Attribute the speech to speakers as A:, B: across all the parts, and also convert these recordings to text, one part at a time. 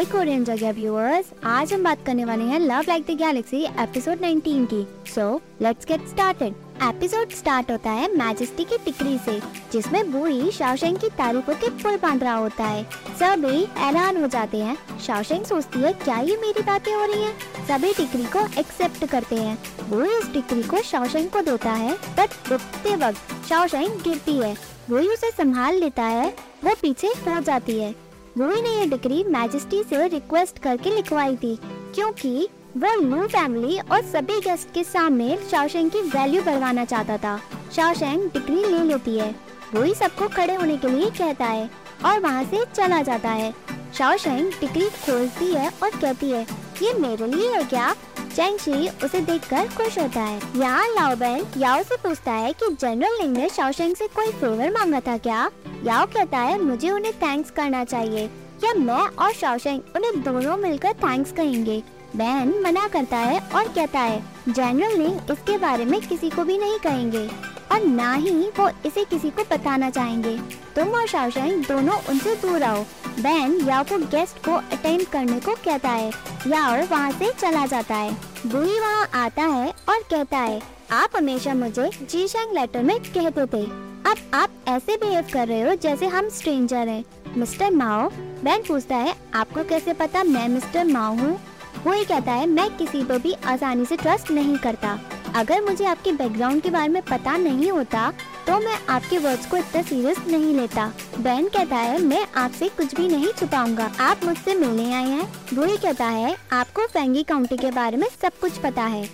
A: हे Korean जगह viewers आज हम बात करने वाले हैं love like the galaxy episode 19 की। So let's get started episode start होता है मैजेस्टी की टिकरी से, जिसमें बूढ़ी शाओशेंग की तारीफों के पुल बाँध रहा होता है? सभी हैरान हो जाते हैं। शाओशेंग सोचती है, क्या ये मेरी बातें हो रही हैं? सभी टिकरी को एक्सेप्ट करते हैं। बूढ़ी उस टिकरी को शाओशेंग को देता है बट उठते वक्त शाओशेंग गिरती है। बूढ़ी उसे संभाल लेता है, वो पीछे हो जाती है। बूढ़ी ने ये डिग्री मैजेस्टी से रिक्वेस्ट करके लिखवाई थी, क्योंकि वो लू फैमिली और सभी गेस्ट के सामने शाओशेंग की वैल्यू बढ़वाना चाहता था। शाओशेंग डिग्री ले लेती है। वही सबको खड़े होने के लिए कहता है और वहाँ से चला जाता है। शाओशेंग डिग्री खोलती है और कहती है, ये मेरे लिए है क्या? चैंगशी उसे देखकर खुश होता है। यहाँ लाओबेन याओ से पूछता है कि जनरल लिंग ने शाओशेंग से कोई फेवर मांगा था क्या? याओ कहता है, मुझे उन्हें थैंक्स करना चाहिए। क्या मैं और शाओशेंग उन्हें दोनों मिलकर थैंक्स कहेंगे बैन मना करता है और कहता है, जनरल लिंग इसके बारे में किसी को भी नहीं कहेंगे। और ना ही वो इसे किसी को बताना चाहेंगे। तुम और शाओशेंग दोनों उनसे दूर रहो बैन याओ को गेस्ट को अटेंड करने को कहता है याओ वहाँ से चला जाता है। बुई वहाँ आता है और कहता है, आप हमेशा मुझे जी शेंग लेटर में कहते थे। अब आप ऐसे बिहेव कर रहे हो जैसे हम स्ट्रेंजर हैं। मिस्टर माओ बैन पूछता है, आपको कैसे पता मैं मिस्टर माओ हूँ? वो ही कहता है, मैं किसी पे भी आसानी से ट्रस्ट नहीं करता। अगर मुझे आपके बैकग्राउंड के बारे में पता नहीं होता तो मैं आपके वर्ड्स को इतना सीरियस नहीं लेता। बैन कहता है, मैं आपसे कुछ भी नहीं छुपाऊँगा। आप मुझसे मिलने आए हैं। वो ही कहता है, आपको फेंगी काउंटी के बारे में सब कुछ पता है।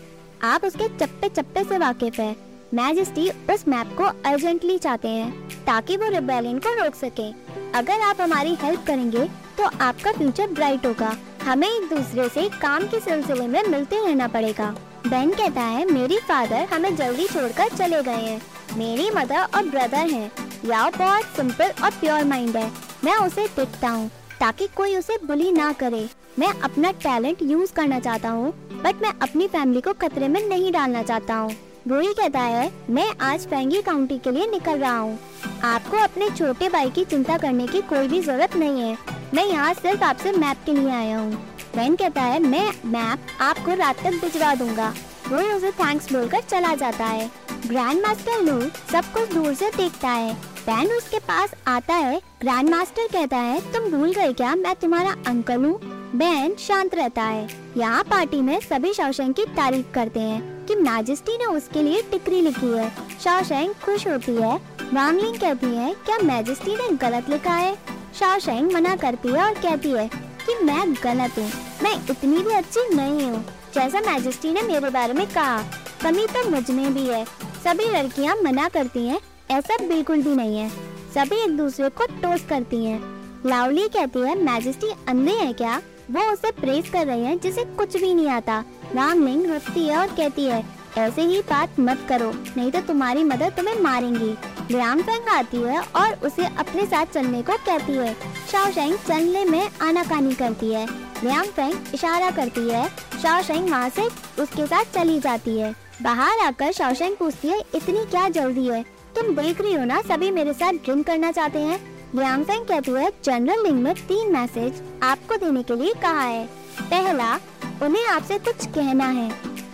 A: आप उसके चप्पे चप्पे से वाकिफ है। मैजेस्टी उस मैप को अर्जेंटली चाहते हैं, ताकि वो रिबेलियन को रोक सके। अगर आप हमारी हेल्प करेंगे तो आपका फ्यूचर ब्राइट होगा। हमें एक दूसरे से काम के सिलसिले में मिलते रहना पड़ेगा। बेन कहता है, मेरी फादर हमें जल्दी छोड़कर चले गए हैं। मेरी मदर और ब्रदर हैं। याओ बहुत सिंपल और प्योर माइंड है। मैं उसे देखता हूँ, ताकि कोई उसे बुली ना करे। मैं अपना टैलेंट यूज़ करना चाहता हूँ बट मैं अपनी फैमिली को खतरे में नहीं डालना चाहता हूँ। वही कहता है, मैं आज फेंगी काउंटी के लिए निकल रहा हूँ। आपको अपने छोटे भाई की चिंता करने की कोई भी ज़रूरत नहीं है। मैं यहाँ सिर्फ़ आपसे मैप के लिए आया हूँ। वैन कहता है, मैं मैप आपको रात तक भिजवा दूँगा। वो उसे थैंक्स बोलकर चला जाता है। ग्रैंड मास्टर लू सब कुछ दूर से देखता है। बैन उसके पास आता है। ग्रैंड मास्टर कहता है, तुम भूल गए क्या? मैं तुम्हारा अंकल हूँ। बैन शांत रहता है। यहाँ पार्टी में सभी शाओशेंग की तारीफ़ करते हैं कि मैजेस्टी ने उसके लिए टिकरी लिखी है। शाओशेंग खुश होती है। वांगलिंग कहती है, क्या मैजेस्टी ने गलत लिखा है? शाओशेंग मना करती है और कहती है कि मैं गलत हूँ। मैं इतनी भी अच्छी नहीं हूँ, जैसा मैजेस्टी ने मेरे बारे में कहा। कमी तो मुझमें भी है। सभी लड़कियाँ मना करती हैं, ऐसा बिल्कुल भी नहीं है। सभी एक दूसरे को टोस करती हैं। लावली कहती है मैजेस्टी अंधे है क्या? वो उसे प्रेस कर रहे हैं, जिसे कुछ भी नहीं आता। रामलिंग रुकती है और कहती है ऐसे ही बात मत करो, नहीं तो तुम्हारी मदद तुम्हें मारेंगी। लियांग आती है और उसे अपने साथ चलने को कहती है। शाओशेंग चलने में आनाकानी करती है। लियांग इशारा करती है। शाओशेंग वहाँ से उसके साथ चली जाती है। बाहर आकर शाओशेंग पूछती है, इतनी क्या जल्दी है? तुम देख रही हो ना, सभी मेरे साथ ड्रिंक करना चाहते हैं? लियांग कहती है, जनरल लिंग में तीन मैसेज आपको देने के लिए कहा है। पहला, उन्हें आपसे कुछ कहना है।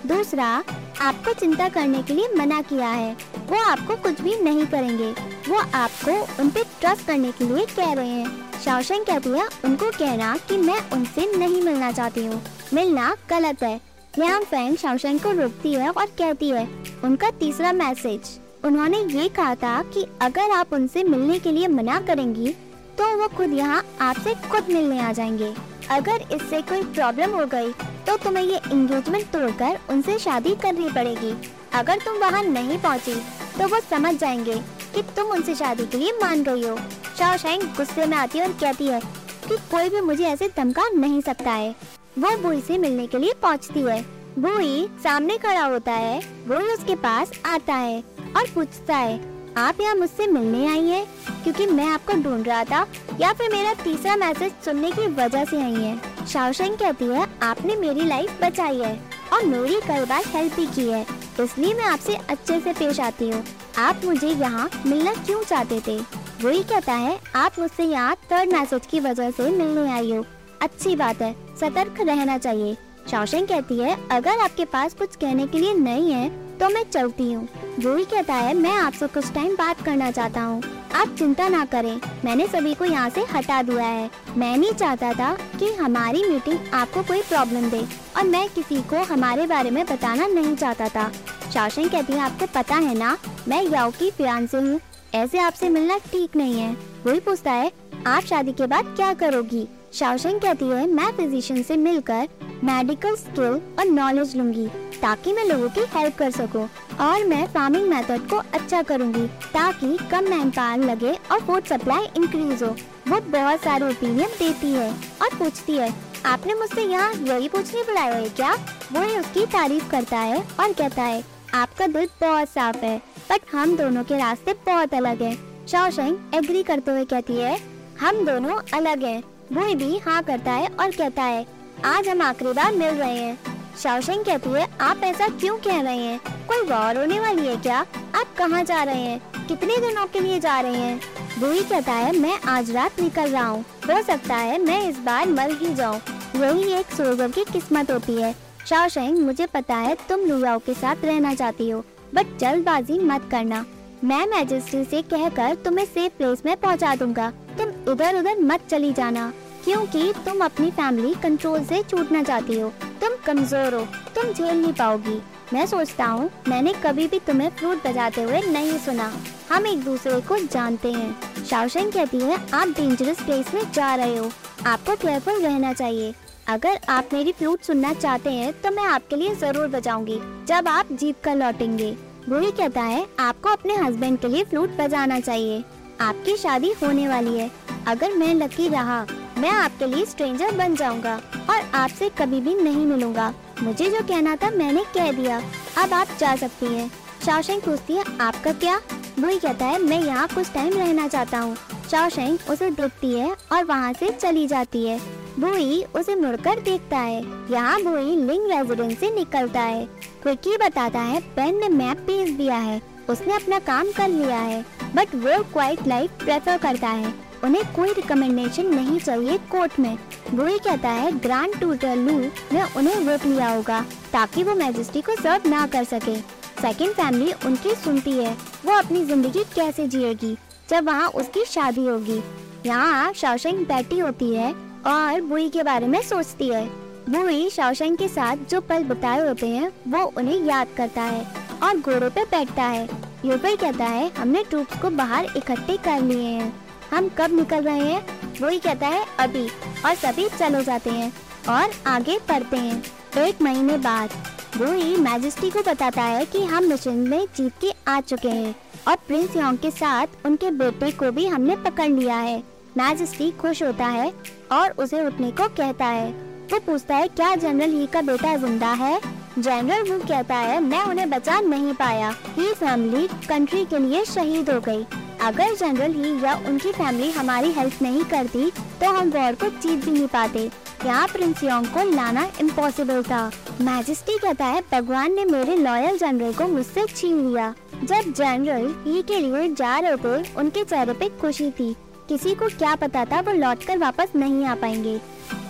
A: दूसरा आपको चिंता करने के लिए मना किया है। वो आपको कुछ भी नहीं करेंगे। वो आपको उन पे ट्रस्ट करने के लिए कह रहे हैं। कहती है उनको कहना कि मैं उनसे नहीं मिलना चाहती हूँ। मिलना गलत है। लियांग फेंग शाओशेंग को रोकती है और कहती है। उनका तीसरा मैसेज उन्होंने ये कहा था कि अगर आप उनसे मिलने के लिए मना करेंगी तो वो खुद यहाँ आपसे खुद मिलने आ जाएँगे। अगर इससे कोई प्रॉब्लम हो गई तो तुम्हें ये एंगेजमेंट तोड़कर उनसे शादी करनी पड़ेगी। अगर तुम वहाँ नहीं पहुँची तो वो समझ जाएँगे कि तुम उनसे शादी के लिए मान गई हो। शाओशैंग गुस्से में आती है और कहती है कि कोई भी मुझे ऐसे धमका नहीं सकता है। वो बुई से मिलने के लिए पहुँचती है। बुई सामने खड़ा होता है, वो उसके पास आता है और पूछता है आप यहाँ मुझसे मिलने आई हैं क्योंकि मैं आपको ढूंढ रहा था या फिर मेरा तीसरा मैसेज सुनने की वजह से आई है। शाओशेंग कहती है, आपने मेरी लाइफ बचाई है और मेरी कई बार हेल्प भी की है, इसलिए मैं आपसे अच्छे से पेश आती हूँ। आप मुझे यहाँ मिलना क्यों चाहते थे? वही कहता है, आप मुझसे यहाँ थर्ड मैसेज की वजह से मिलने आई हो। अच्छी बात है, सतर्क रहना चाहिए। शौशन कहती है, अगर आपके पास कुछ कहने के लिए नहीं है तो मैं चलती हूँ। जूही कहता है, मैं आपसे कुछ टाइम बात करना चाहता हूँ। आप चिंता ना करें। मैंने सभी को यहाँ से हटा दिया है। मैं नहीं चाहता था कि हमारी मीटिंग आपको कोई प्रॉब्लम दे और मैं किसी को हमारे बारे में बताना नहीं चाहता था। शौशन कहती है, आपको पता है ना, मैं याओ की फियान से हूँ। ऐसे आपसे मिलना ठीक नहीं है। वही पूछता है, आप शादी के बाद क्या करोगी? शाओशेंग कहती है, मैं फिजिशियन से मिलकर मेडिकल स्किल और नॉलेज लूँगी, ताकि मैं लोगों की हेल्प कर सकूँ। और मैं फ़ार्मिंग मेथड को अच्छा करूँगी, ताकि कम मैन पावर लगे और फ़ूड सप्लाई इंक्रीज हो। वो बहुत सारे ओपिनियन देती है और पूछती है, आपने मुझसे यहाँ यही पूछने बुलाया है क्या? वो उसकी तारीफ़ करता है और कहता है, आपका दिल बहुत साफ़ है बट हम दोनों के रास्ते बहुत अलग है। शाओशेंग एग्री करते हुए कहती है, हम दोनों अलग हैं। वो भी हाँ करता है और कहता है आज हम आखिरी बार मिल रहे हैं। शाओशेंग कहती है, आप ऐसा क्यों कह रहे हैं? कोई वॉर होने वाली है क्या? आप कहाँ जा रहे हैं? कितने दिनों के लिए जा रहे हैं? बुई कहता है, मैं आज रात निकल रहा हूँ। हो सकता है, मैं इस बार मर ही जाऊँ। यही एक सोल्जर की किस्मत होती है। शाओशेंग, मुझे पता है, तुम लुयाओ के साथ रहना चाहती हो, बट जल्दबाजी मत करना। मैं मैजिस्ट्री से कहकर तुम्हें सेफ़ प्लेस में पहुँचा दूँगा। तुम इधर उधर मत चली जाना। क्योंकि तुम अपनी फैमिली कंट्रोल से छूटना चाहती हो। तुम कमज़ोर हो, तुम झेल नहीं पाओगी। मैं सोचता हूँ, मैंने कभी भी तुम्हें फ्लूट बजाते हुए नहीं सुना। हम एक दूसरे को जानते हैं। शाओशन कहती है, आप डेंजरस प्लेस में जा रहे हो। आपको केयरफुल रहना चाहिए। अगर आप मेरी फ्लूट सुनना चाहते हैं तो मैं आपके लिए ज़रूर बजाऊँगी, जब आप जीप कर लौटेंगे। बुरी कहता है, आपको अपने हस्बैंड के लिए फ्लूट बजाना चाहिए। आपकी शादी होने वाली है। अगर मैं लकी रहा मैं आपके लिए स्ट्रेंजर बन जाऊँगा और आपसे कभी भी नहीं मिलूँगा। मुझे जो कहना था मैंने कह दिया। अब आप जा सकती हैं। शाओशेंग पूछती है, आपका क्या? बुई कहता है, मैं यहाँ कुछ टाइम रहना चाहता हूँ। शाओशेंग उसे देखती है और वहाँ से चली जाती है। बुई उसे मुड़कर देखता है। यहाँ बुई लिंग रेजिडेंस से निकलता है। क्विकी बताता है, पेन ने मैप भेज दिया है। उसने अपना काम कर लिया है। बट वो क्वाइट लाइफ प्रेफर करता है। उन्हें कोई रिकमेंडेशन नहीं चाहिए कोर्ट में। बुई कहता है ग्रांड टूटर लू ने उन्हें रोक लिया होगा, ताकि वो मैजिस्ट्री को सर्व ना कर सके। सेकंड फैमिली उनकी सुनती है, वो अपनी ज़िंदगी कैसे जिएगी, जब वहाँ उसकी शादी होगी। यहाँ शाओशेंग बैठी होती है और बुई के बारे में सोचती है। बुई शाओशेंग के साथ जो पल बिताए होते हैं, वो उन्हें याद करता है और घोड़ों पे बैठता है। यूपर कहता है, हमने ट्रूप्स को बाहर इकट्ठे कर लिए हैं। हम कब निकल रहे हैं, वही कहता है अभी, और सभी चलो जाते हैं, और आगे पढ़ते हैं। एक महीने बाद वो ही मैजिस्ट्री को बताता है कि हम मिशन में जीत के आ चुके हैं, और प्रिंस योंग के साथ उनके बेटे को भी हमने पकड़ लिया है। मैजिस्ट्री खुश होता है, और उसे उठने को कहता है। वो पूछता है, क्या जनरल ही का बेटा ज़िंदा है? जनरल वो कहता है, मैं उन्हें बचा नहीं पाया। ही फैमिली कंट्री के लिए शहीद हो गई। अगर जनरल ही या उनकी फैमिली हमारी हेल्प नहीं करती तो हम वॉर को जीत भी नहीं पाते। यहाँ प्रिंस योंग को लाना इम्पॉसिबल था। मैजिस्ट्री कहता है, भगवान ने मेरे लॉयल जनरल को मुझसे छीन लिया। जब जनरल ही के लिए जा रहे थे, उनके चेहरे पे खुशी थी। किसी को क्या पता था, वो लौट कर वापस नहीं आ पाएँगे।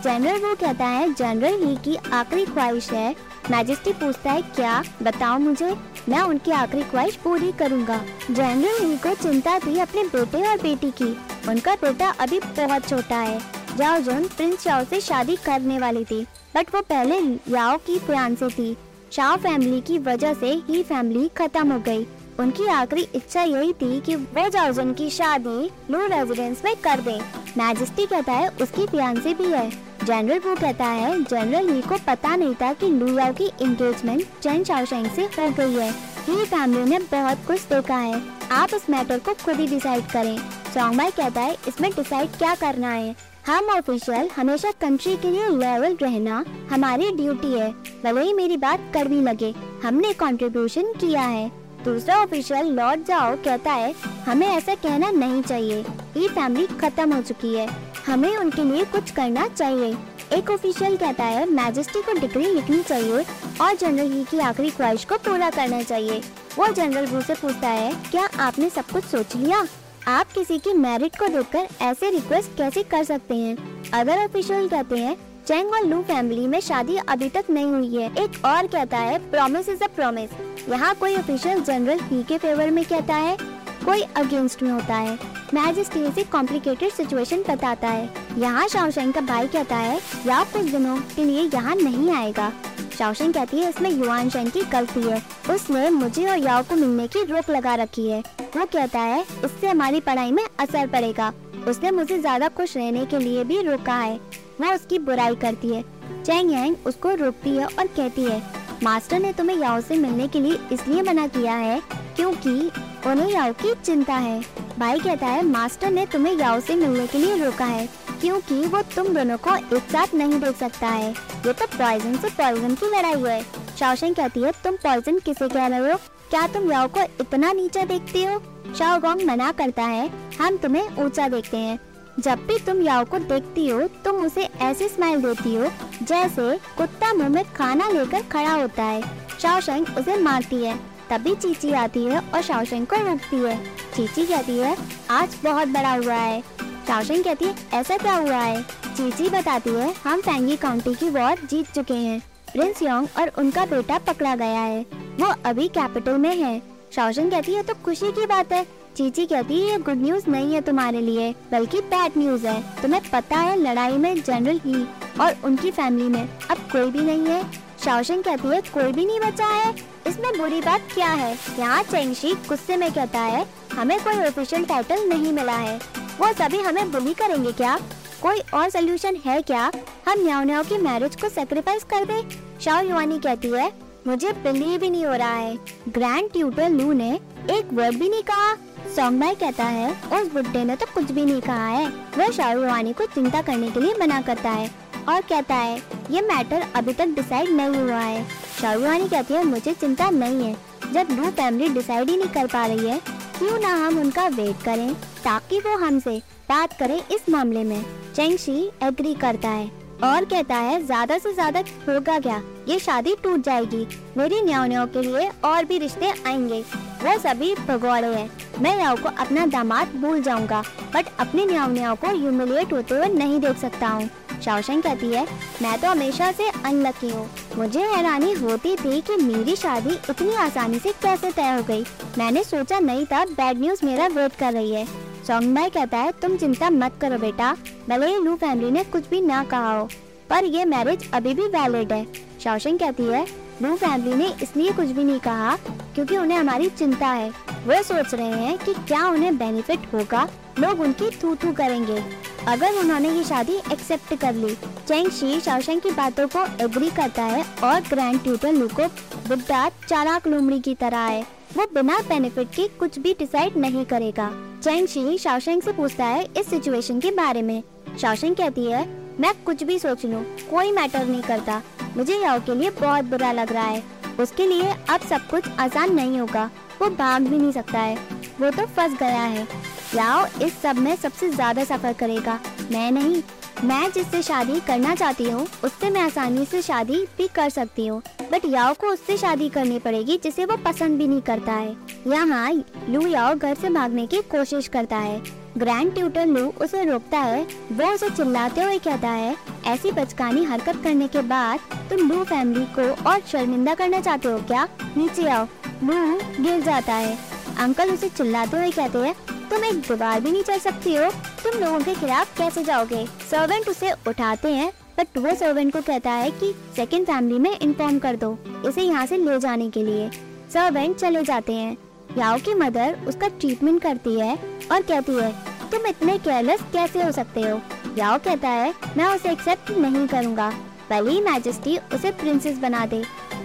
A: जनरल वो कहता है जनरल ही की आखिरी ख्वाहिश है मैजिस्ट्री पूछता है, क्या? बताओ मुझे। मैं उनकी आखिरी ख्वाहिश पूरी करूँगा। ही को चिंता थी अपने बेटे और बेटी की। उनका बेटा अभी बहुत छोटा है। जाओ जोन प्रिंस शाओ से शादी करने वाली थी, बट वो पहले याओ की प्यान से थी। शाओ फैमिली की वजह से ही फैमिली खत्म हो गई। उनकी आखिरी इच्छा यही थी कि वो जाओजन की शादी लू रेजिडेंस में कर दे। मैजिस्ट्री कहता है, उसकी से भी है। जनरल वो कहता है जनरल ही को पता नहीं था कि लुयाओ की एंगेजमेंट चैन शाओशेंग से हो गई है। ही फैमिली ने बहुत कुछ देखा है। आप इस मैटर को खुद ही डिसाइड करें। सोंगबाई कहता है, इसमें डिसाइड क्या करना है? हम ऑफिशियल हमेशा कंट्री के लिए लेवल रहना हमारी ड्यूटी है। भले ही मेरी बात कड़वी लगे, हमने कंट्रीब्यूशन किया है। दूसरा ऑफिशियल लॉर्ड जाओ कहता है, हमें ऐसा कहना नहीं चाहिए। ये फैमिली खत्म हो चुकी है। हमें उनके लिए कुछ करना चाहिए। एक ऑफिशियल कहता है मैजेस्टी को डिग्री लिखनी चाहिए और जनरल ही की आखिरी ख्वाहिश को पूरा करना चाहिए। वो जनरल वो से पूछता है, क्या आपने सब कुछ सोच लिया? आप किसी की मेरिट को देखकर ऐसे रिक्वेस्ट कैसे कर सकते हैं? अदर ऑफिशियल कहते हैं, चैंग और लू फैमिली में शादी अभी तक नहीं हुई है। एक और कहता है प्रॉमिस इज़ अ प्रॉमिस यहाँ कोई ऑफिशियल जनरल ही के फेवर में कहता है, कोई अगेंस्ट में होता है। मैजिस्ट्री से कॉम्प्लिकेटेड सिचुएशन बताता है। यहाँ शाओशेंग का भाई कहता है या कुछ दिनों के लिए यहाँ नहीं आएगा। शाओशेंग कहती है, इसमें युवान शेंग की गलती है। उसने मुझे और याओ को मिलने की रोक लगा रखी है। वो कहता है, इससे हमारी पढ़ाई में असर पड़ेगा। उसने मुझे ज़्यादा खुश रहने के लिए भी रोका है। वह उसकी बुराई करती है। चैंग यांग उसको रोकती है और कहती है, मास्टर ने तुम्हें याओ से मिलने के लिए इसलिए मना किया है क्योंकि उन्हें याओ की चिंता है। भाई कहता है, मास्टर ने तुम्हें याओ से मिलने के लिए रोका है, क्योंकि वो तुम दोनों को एक साथ नहीं देख सकता है। ये तो पॉइजन से पॉइजन की लड़ाई हुआ है। शाओशेंग कहती है, तुम पॉइजन किसे कह रहे हो? क्या तुम याओ को इतना नीचा देखते हो? शाओगोंग मना करता है, हम तुम्हें ऊँचा देखते हैं। जब भी तुम याओ को देखती हो, तुम उसे ऐसे स्माइल देती हो, जैसे कुत्ता मुँह में खाना लेकर खड़ा होता है। शाओशेंग उसे मारती है, तभी चीची आती है और शाओशेंग को रोकती है। चीची कहती है, आज बहुत बड़ा हुआ है। शाओशेंग कहती है, ऐसा क्या हुआ है? चीची बताती है, हम फैंगी काउंटी की वॉर जीत चुके हैं। प्रिंस योंग और उनका बेटा पकड़ा गया है। वो अभी कैपिटल में है। शाओशेंग कहती है तो खुशी की बात है। चीची कहती है, ये गुड न्यूज़ नहीं है तुम्हारे लिए, बल्कि बैड न्यूज़ है। तुम्हें पता है, लड़ाई में जनरल ही और उनकी फैमिली में अब कोई भी नहीं है। शाओशेंग कहती है, कोई भी नहीं बचा है। इसमें बुरी बात क्या है? यहाँ चेंगशी गुस्से में कहता है, हमें कोई ऑफिशियल टाइटल नहीं मिला है। वो सभी हमें बुली करेंगे क्या? कोई और सोल्यूशन है क्या? हम न्याओ न्याओ की मैरिज को सेक्रीफाइस कर दे? शाओ युवानी कहती है, मुझे बिलीव ही नहीं हो रहा है। ग्रैंड ट्यूटर लू ने एक वर्ड भी नहीं कहा। सोंगबाई कहता है, उस बुड्ढे ने तो कुछ भी नहीं कहा है। वह शाहरुवानी को चिंता करने के लिए मना करता है। और कहता है, ये मैटर अभी तक डिसाइड नहीं हुआ है। शाहरुवानी कहती है, मुझे चिंता नहीं है। जब लू फैमिली डिसाइड ही नहीं कर पा रही है, क्यों ना हम उनका वेट करें, ताकि वो हमसे बात करें इस मामले में। चेंगशी एग्री करता है और कहता है, ज़्यादा से ज़्यादा होगा क्या? ये शादी टूट जाएगी। मेरी न्याओ के लिए और भी रिश्ते आएँगे। वो सभी भगवाड़े हैं। मैं याओ को अपना दामाद भूल जाऊँगा बट अपने न्याओ को ह्यूमिलिएट होते हुए नहीं देख सकता हूँ। शाओशेंग कहती है मैं तो हमेशा से अनलकी हूँ। मुझे हैरानी होती थी कि मेरी शादी इतनी आसानी से कैसे तय हो गई। मैंने सोचा, नहीं था बैड न्यूज़ मेरा वेट कर रही है। सोंगबाई कहता है, तुम चिंता मत करो बेटा भले ही लू फैमिली ने कुछ भी ना कहा हो, पर ये मैरिज अभी भी वैलिड है। शाओशेंग कहती है लू फैमिली ने इसलिए कुछ भी नहीं कहा क्योंकि उन्हें हमारी चिंता है। वो सोच रहे हैं कि क्या उन्हें बेनिफिट होगा, लोग उनकी थू थू करेंगे। अगर उन्होंने ये शादी एक्सेप्ट कर ली चेंग शी शाओशेंग की बातों को एग्री करता है और ग्रैंड ट्यूटर लू को बुढ़ा चालाक लोमड़ी की तरह है वो बिना बेनिफिट के कुछ भी डिसाइड नहीं करेगा। चैंग शी शाओशेंग से पूछता है इस सिचुएशन के बारे में। शाओशेंग कहती है, मैं कुछ भी सोच लूँ, कोई मैटर नहीं करता। मुझे याओ के लिए बहुत बुरा लग रहा है। उसके लिए अब सब कुछ आसान नहीं होगा। वो भाग भी नहीं सकता है। वो तो फंस गया है। याओ इस सब में सबसे ज़्यादा सफ़र करेगा। मैं नहीं। मैं जिससे शादी करना चाहती हूँ, उससे मैं आसानी से शादी भी कर सकती हूँ। बट याओ को उससे शादी करनी पड़ेगी, जिसे वो पसंद भी नहीं करता है। यहाँ, लू याओ घर से भागने की कोशिश करता है। ग्रैंड ट्यूटर लू उसे रोकता है, वो उसे चिल्लाते हुए कहता है, ऐसी बचकानी हरकत करने के बाद तुम लू फैमिली को और शर्मिंदा करना चाहते हो क्या? नीचे आओ। लू गिर जाता है। अंकल उसे चिल्लाते हुए कहते हैं, तुम एक दीवार भी नहीं चल सकती हो। तुम लोगों के खिलाफ कैसे जाओगे? सर्वेंट उसे उठाते हैं बट वो सर्वेंट को कहता है कि सेकंड फैमिली में इन्फॉर्म कर दो, इसे यहाँ से ले जाने के लिए. सर्वेंट चले जाते हैं। याओ की मदर उसका ट्रीटमेंट करती है और कहती है, तुम इतने केयरलेस कैसे हो सकते हो? याओ कहता है, मैं उसे एक्सेप्ट नहीं करूँगा। भले ही मैजेस्टी उसे प्रिंसेस बना दे।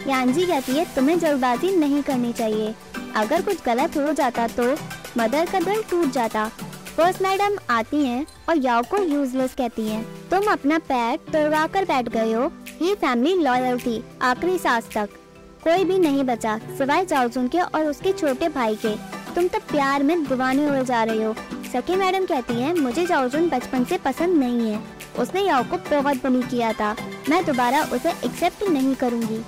A: यांजी कहती है, तुम्हें जल्दबाजी नहीं करनी चाहिए। अगर कुछ गलत हो जाता तो मदर का दिल टूट जाता। फ़र्स्ट मैडम आती हैं और याओ को यूजलेस कहती हैं। तुम अपना पैर तोड़वा कर बैठ गए हो। ये फैमिली लॉयल थी, आखिरी सांस तक। कोई भी नहीं बचा, सिवाय जाओजुन के और उसके छोटे भाई के। तुम तो प्यार में दीवाने हुए जा रहे हो। सकी मैडम कहती है, मुझे जाओजुन बचपन से पसंद नहीं है। उसने याओ को बहुत बनी किया था। मैं दोबारा उसे एक्सेप्ट नहीं करूँगी।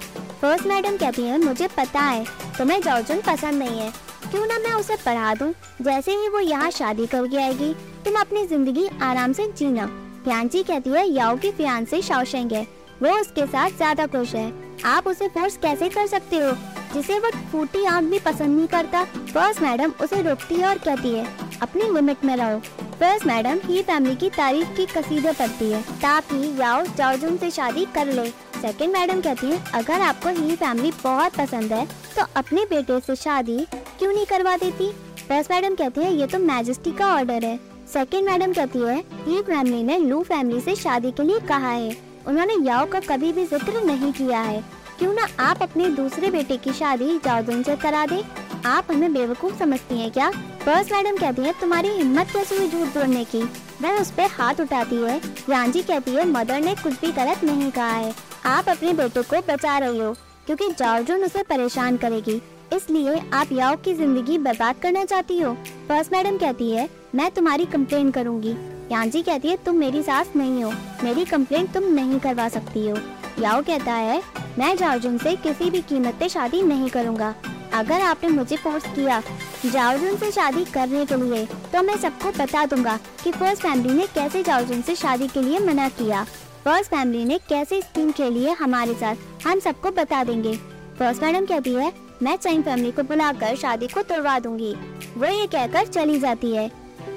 A: फ़र्स्ट मैडम कहती है, मुझे पता है तुम्हें जाओजुन पसंद नहीं है। क्यों ना मैं उसे पढ़ा दूँ? जैसे ही वो यहाँ शादी करके आएगी, तुम अपनी ज़िंदगी आराम से जीना। यांची कहती है, याओ की फियान से शाओशेंग है। वो उसके साथ ज़्यादा खुश है। आप उसे फोर्स कैसे कर सकते हो? जिसे वो फूटी आग भी पसंद नहीं करता फ़र्स्ट मैडम उसे रोकती है और कहती है, अपनी लिमिट में रहो। फ़र्स्ट मैडम ही फैमिली की तारीफ़ की कसीदे पढ़ती है, ताकि याओ जाओजुन से शादी कर ले। सेकंड मैडम कहती है, अगर आपको ही फैमिली बहुत पसंद है तो अपने बेटे से शादी क्यों नहीं करवा देती? फ़र्स्ट मैडम कहती है, ये तो मैजेस्टी का ऑर्डर है। सेकंड मैडम कहती है ही फैमिली ने लू फैमिली से शादी के लिए कहा है। उन्होंने याओ का कभी भी ज़िक्र नहीं किया है। क्यों ना आप अपने दूसरे बेटे की शादी जाओजुन से करा दे? आप हमें बेवकूफ़ समझती हैं क्या? फ़र्स्ट मैडम कहती है, तुम्हारी हिम्मत कैसे हुई झूठ बोलने की? वह उस पर हाथ उठाती है। यांजी कहती है, मदर ने कुछ भी गलत नहीं कहा है। आप अपने बेटे को बचा रही हो, क्योंकि जार्जुन उसे परेशान करेगी। इसलिए आप याओ की ज़िंदगी बर्बाद करना चाहती हो। फ़र्स्ट मैडम कहती है, मैं तुम्हारी कंप्लेन करूँगी। यांजी कहती है, तुम मेरी सास नहीं हो। मेरी कंप्लेन तुम नहीं करवा सकती हो। याओ कहता है, मैं जार्जुन से किसी भी कीमत पे शादी नहीं करूँगा। अगर आपने मुझे फोर्स किया जाओजुन से शादी करने के लिए तो मैं सबको बता दूँगा कि फ़र्स्ट फैमिली ने कैसे जाओजुन से शादी के लिए मना किया। फ़र्स्ट फैमिली ने कैसे स्कीम के लिए हमारे साथ, हम सबको बता देंगे। फ़र्स्ट मैडम कहती है, मैं चाइन फैमिली को बुलाकर शादी को तोड़वा दूँगी। वो ये कहकर चली जाती है।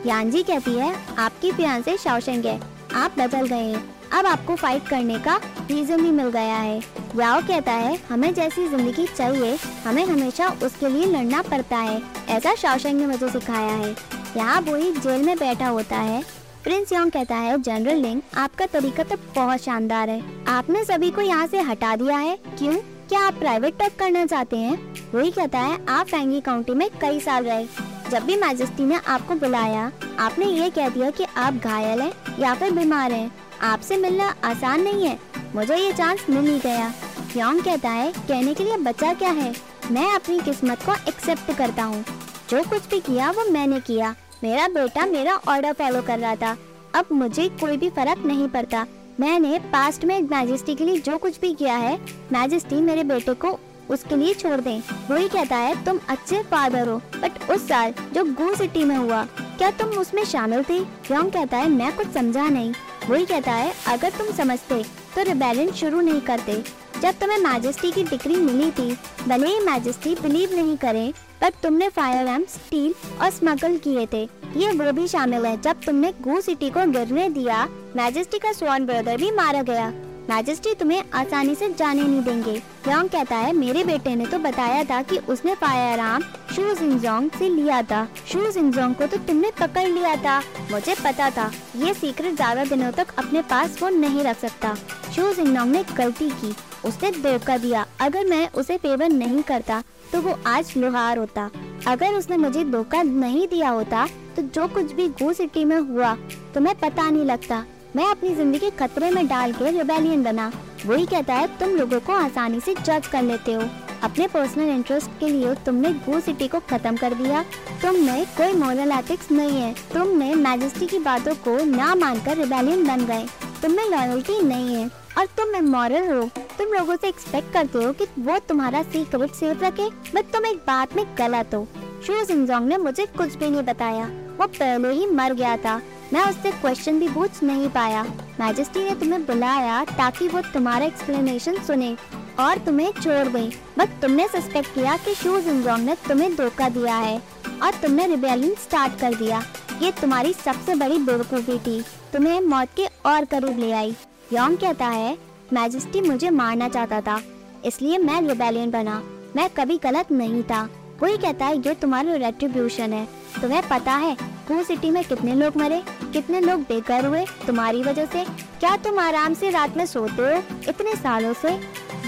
A: यांजी कहती है, आपकी फियांसे शाओशेंग है। आप बदल गए हैं। अब आपको फाइट करने का रीजन भी मिल गया है। याओ कहता है, हमें जैसी ज़िंदगी चाहिए, हमें हमेशा उसके लिए लड़ना पड़ता है। ऐसा शाओशेंग ने मुझे सिखाया है। यहाँ बोई जेल में बैठा होता है। प्रिंस योंग कहता है, जनरल लिंग आपका तरीका तो बहुत शानदार है। आपने सभी को यहाँ से हटा दिया है। क्यों? क्या आप प्राइवेट टॉक करना चाहते हैं? वही कहता है, आप फैंगी काउंटी में कई साल रहे। जब भी मैजेस्टी ने आपको बुलाया, आपने ये कह दिया कि आप घायल हैं या फिर बीमार हैं। आपसे मिलना आसान नहीं है। मुझे ये चांस मिल ही गया। योंग कहता है, कहने के लिए बचा क्या है? मैं अपनी किस्मत को एक्सेप्ट करता हूँ। जो कुछ भी किया, वो मैंने किया। मेरा बेटा मेरा ऑर्डर फॉलो कर रहा था। अब मुझे कोई भी फ़र्क नहीं पड़ता। मैंने पास्ट में मैजेस्टी के लिए जो कुछ भी किया है मैजेस्टी मेरे बेटे को उसके लिए छोड़ दें। वही कहता है, तुम अच्छे फादर हो बट उस साल जो गो सिटी में हुआ, क्या तुम उसमें शामिल थे? योंग कहता है, मैं कुछ समझा नहीं। वही कहता है, अगर तुम समझते तो रिबेलियन शुरू नहीं करते। जब तुम्हें मैजेस्टी की डिग्री मिली थी, भले ही मैजेस्टी बिलीव नहीं करे पर तुमने फायर एम स्टील और स्मगल किए थे। ये वो भी शामिल है जब तुमने गो सिटी को गिरने दिया मैजेस्टी का स्वान ब्रदर भी मारा गया। मैजेस्टी तुम्हें आसानी से जाने नहीं देंगे। योंग कहता है, मेरे बेटे ने तो बताया था कि उसने फायर आर्म शू जिंगजोंग से लिया था। शू जिंगजोंग को तो तुमने पकड़ लिया था। मुझे पता था। ये सीक्रेट ज़्यादा दिनों तक अपने पास वो नहीं रख सकता। शू जिंगजोंग ने गलती की। उसने धोखा दिया। अगर मैं उसे फेवर नहीं करता तो वो आज लोहार होता। अगर उसने मुझे धोखा नहीं दिया होता तो जो कुछ भी गो सिटी में हुआ तो मैं पता नहीं लगता। मैं अपनी ज़िंदगी खतरे में डाल के रिबेलियन बना। वही कहता है, तुम लोगों को आसानी से जज कर लेते हो। अपने पर्सनल इंटरेस्ट के लिए तुमने गो सिटी को खत्म कर दिया। तुम में कोई मॉरल एथिक्स नहीं है। तुमने मैजेस्टी की बातों को ना मानकर रिबेलियन बन गए। तुम्हें लॉयल्टी नहीं है। और तुम इमोरल हो। तुम लोगों से एक्सपेक्ट करते हो कि वो तुम्हारा सीक्रेट सेफ़ रखे बट तुम एक बात में गलत हो। शू सिंगजोंग ने मुझे कुछ भी नहीं बताया। वो पहले ही मर गया था। मैं उससे क्वेश्चन भी पूछ नहीं पाया। मैजेस्टी ने तुम्हें बुलाया ताकि वो तुम्हारा एक्सप्लेनेशन सुने और तुम्हें छोड़ गई बट तुमने सस्पेक्ट किया कि शू जिंगजोंग ने तुम्हें धोखा दिया है और तुमने रिबेलियन स्टार्ट कर दिया। ये तुम्हारी सबसे बड़ी बेवकूफ़ी थी। तुम्हें मौत के और करीब ले आई। योंग कहता है मैजेस्टी मुझे मारना चाहता था इसलिए मैं रिबेलियन बना। मैं कभी गलत नहीं था। वही कहता है ये तुम्हारा रेट्रीब्यूशन है। तुम्हें पता है कू सिटी में कितने लोग मरे कितने लोग बेघर हुए तुम्हारी वजह से। क्या तुम आराम से रात में सोते हो इतने सालों से?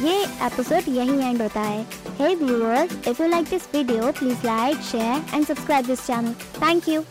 A: ये एपिसोड यही एंड होता है। Hey viewers, if you like this video, please like, share and subscribe this channel. Thank you.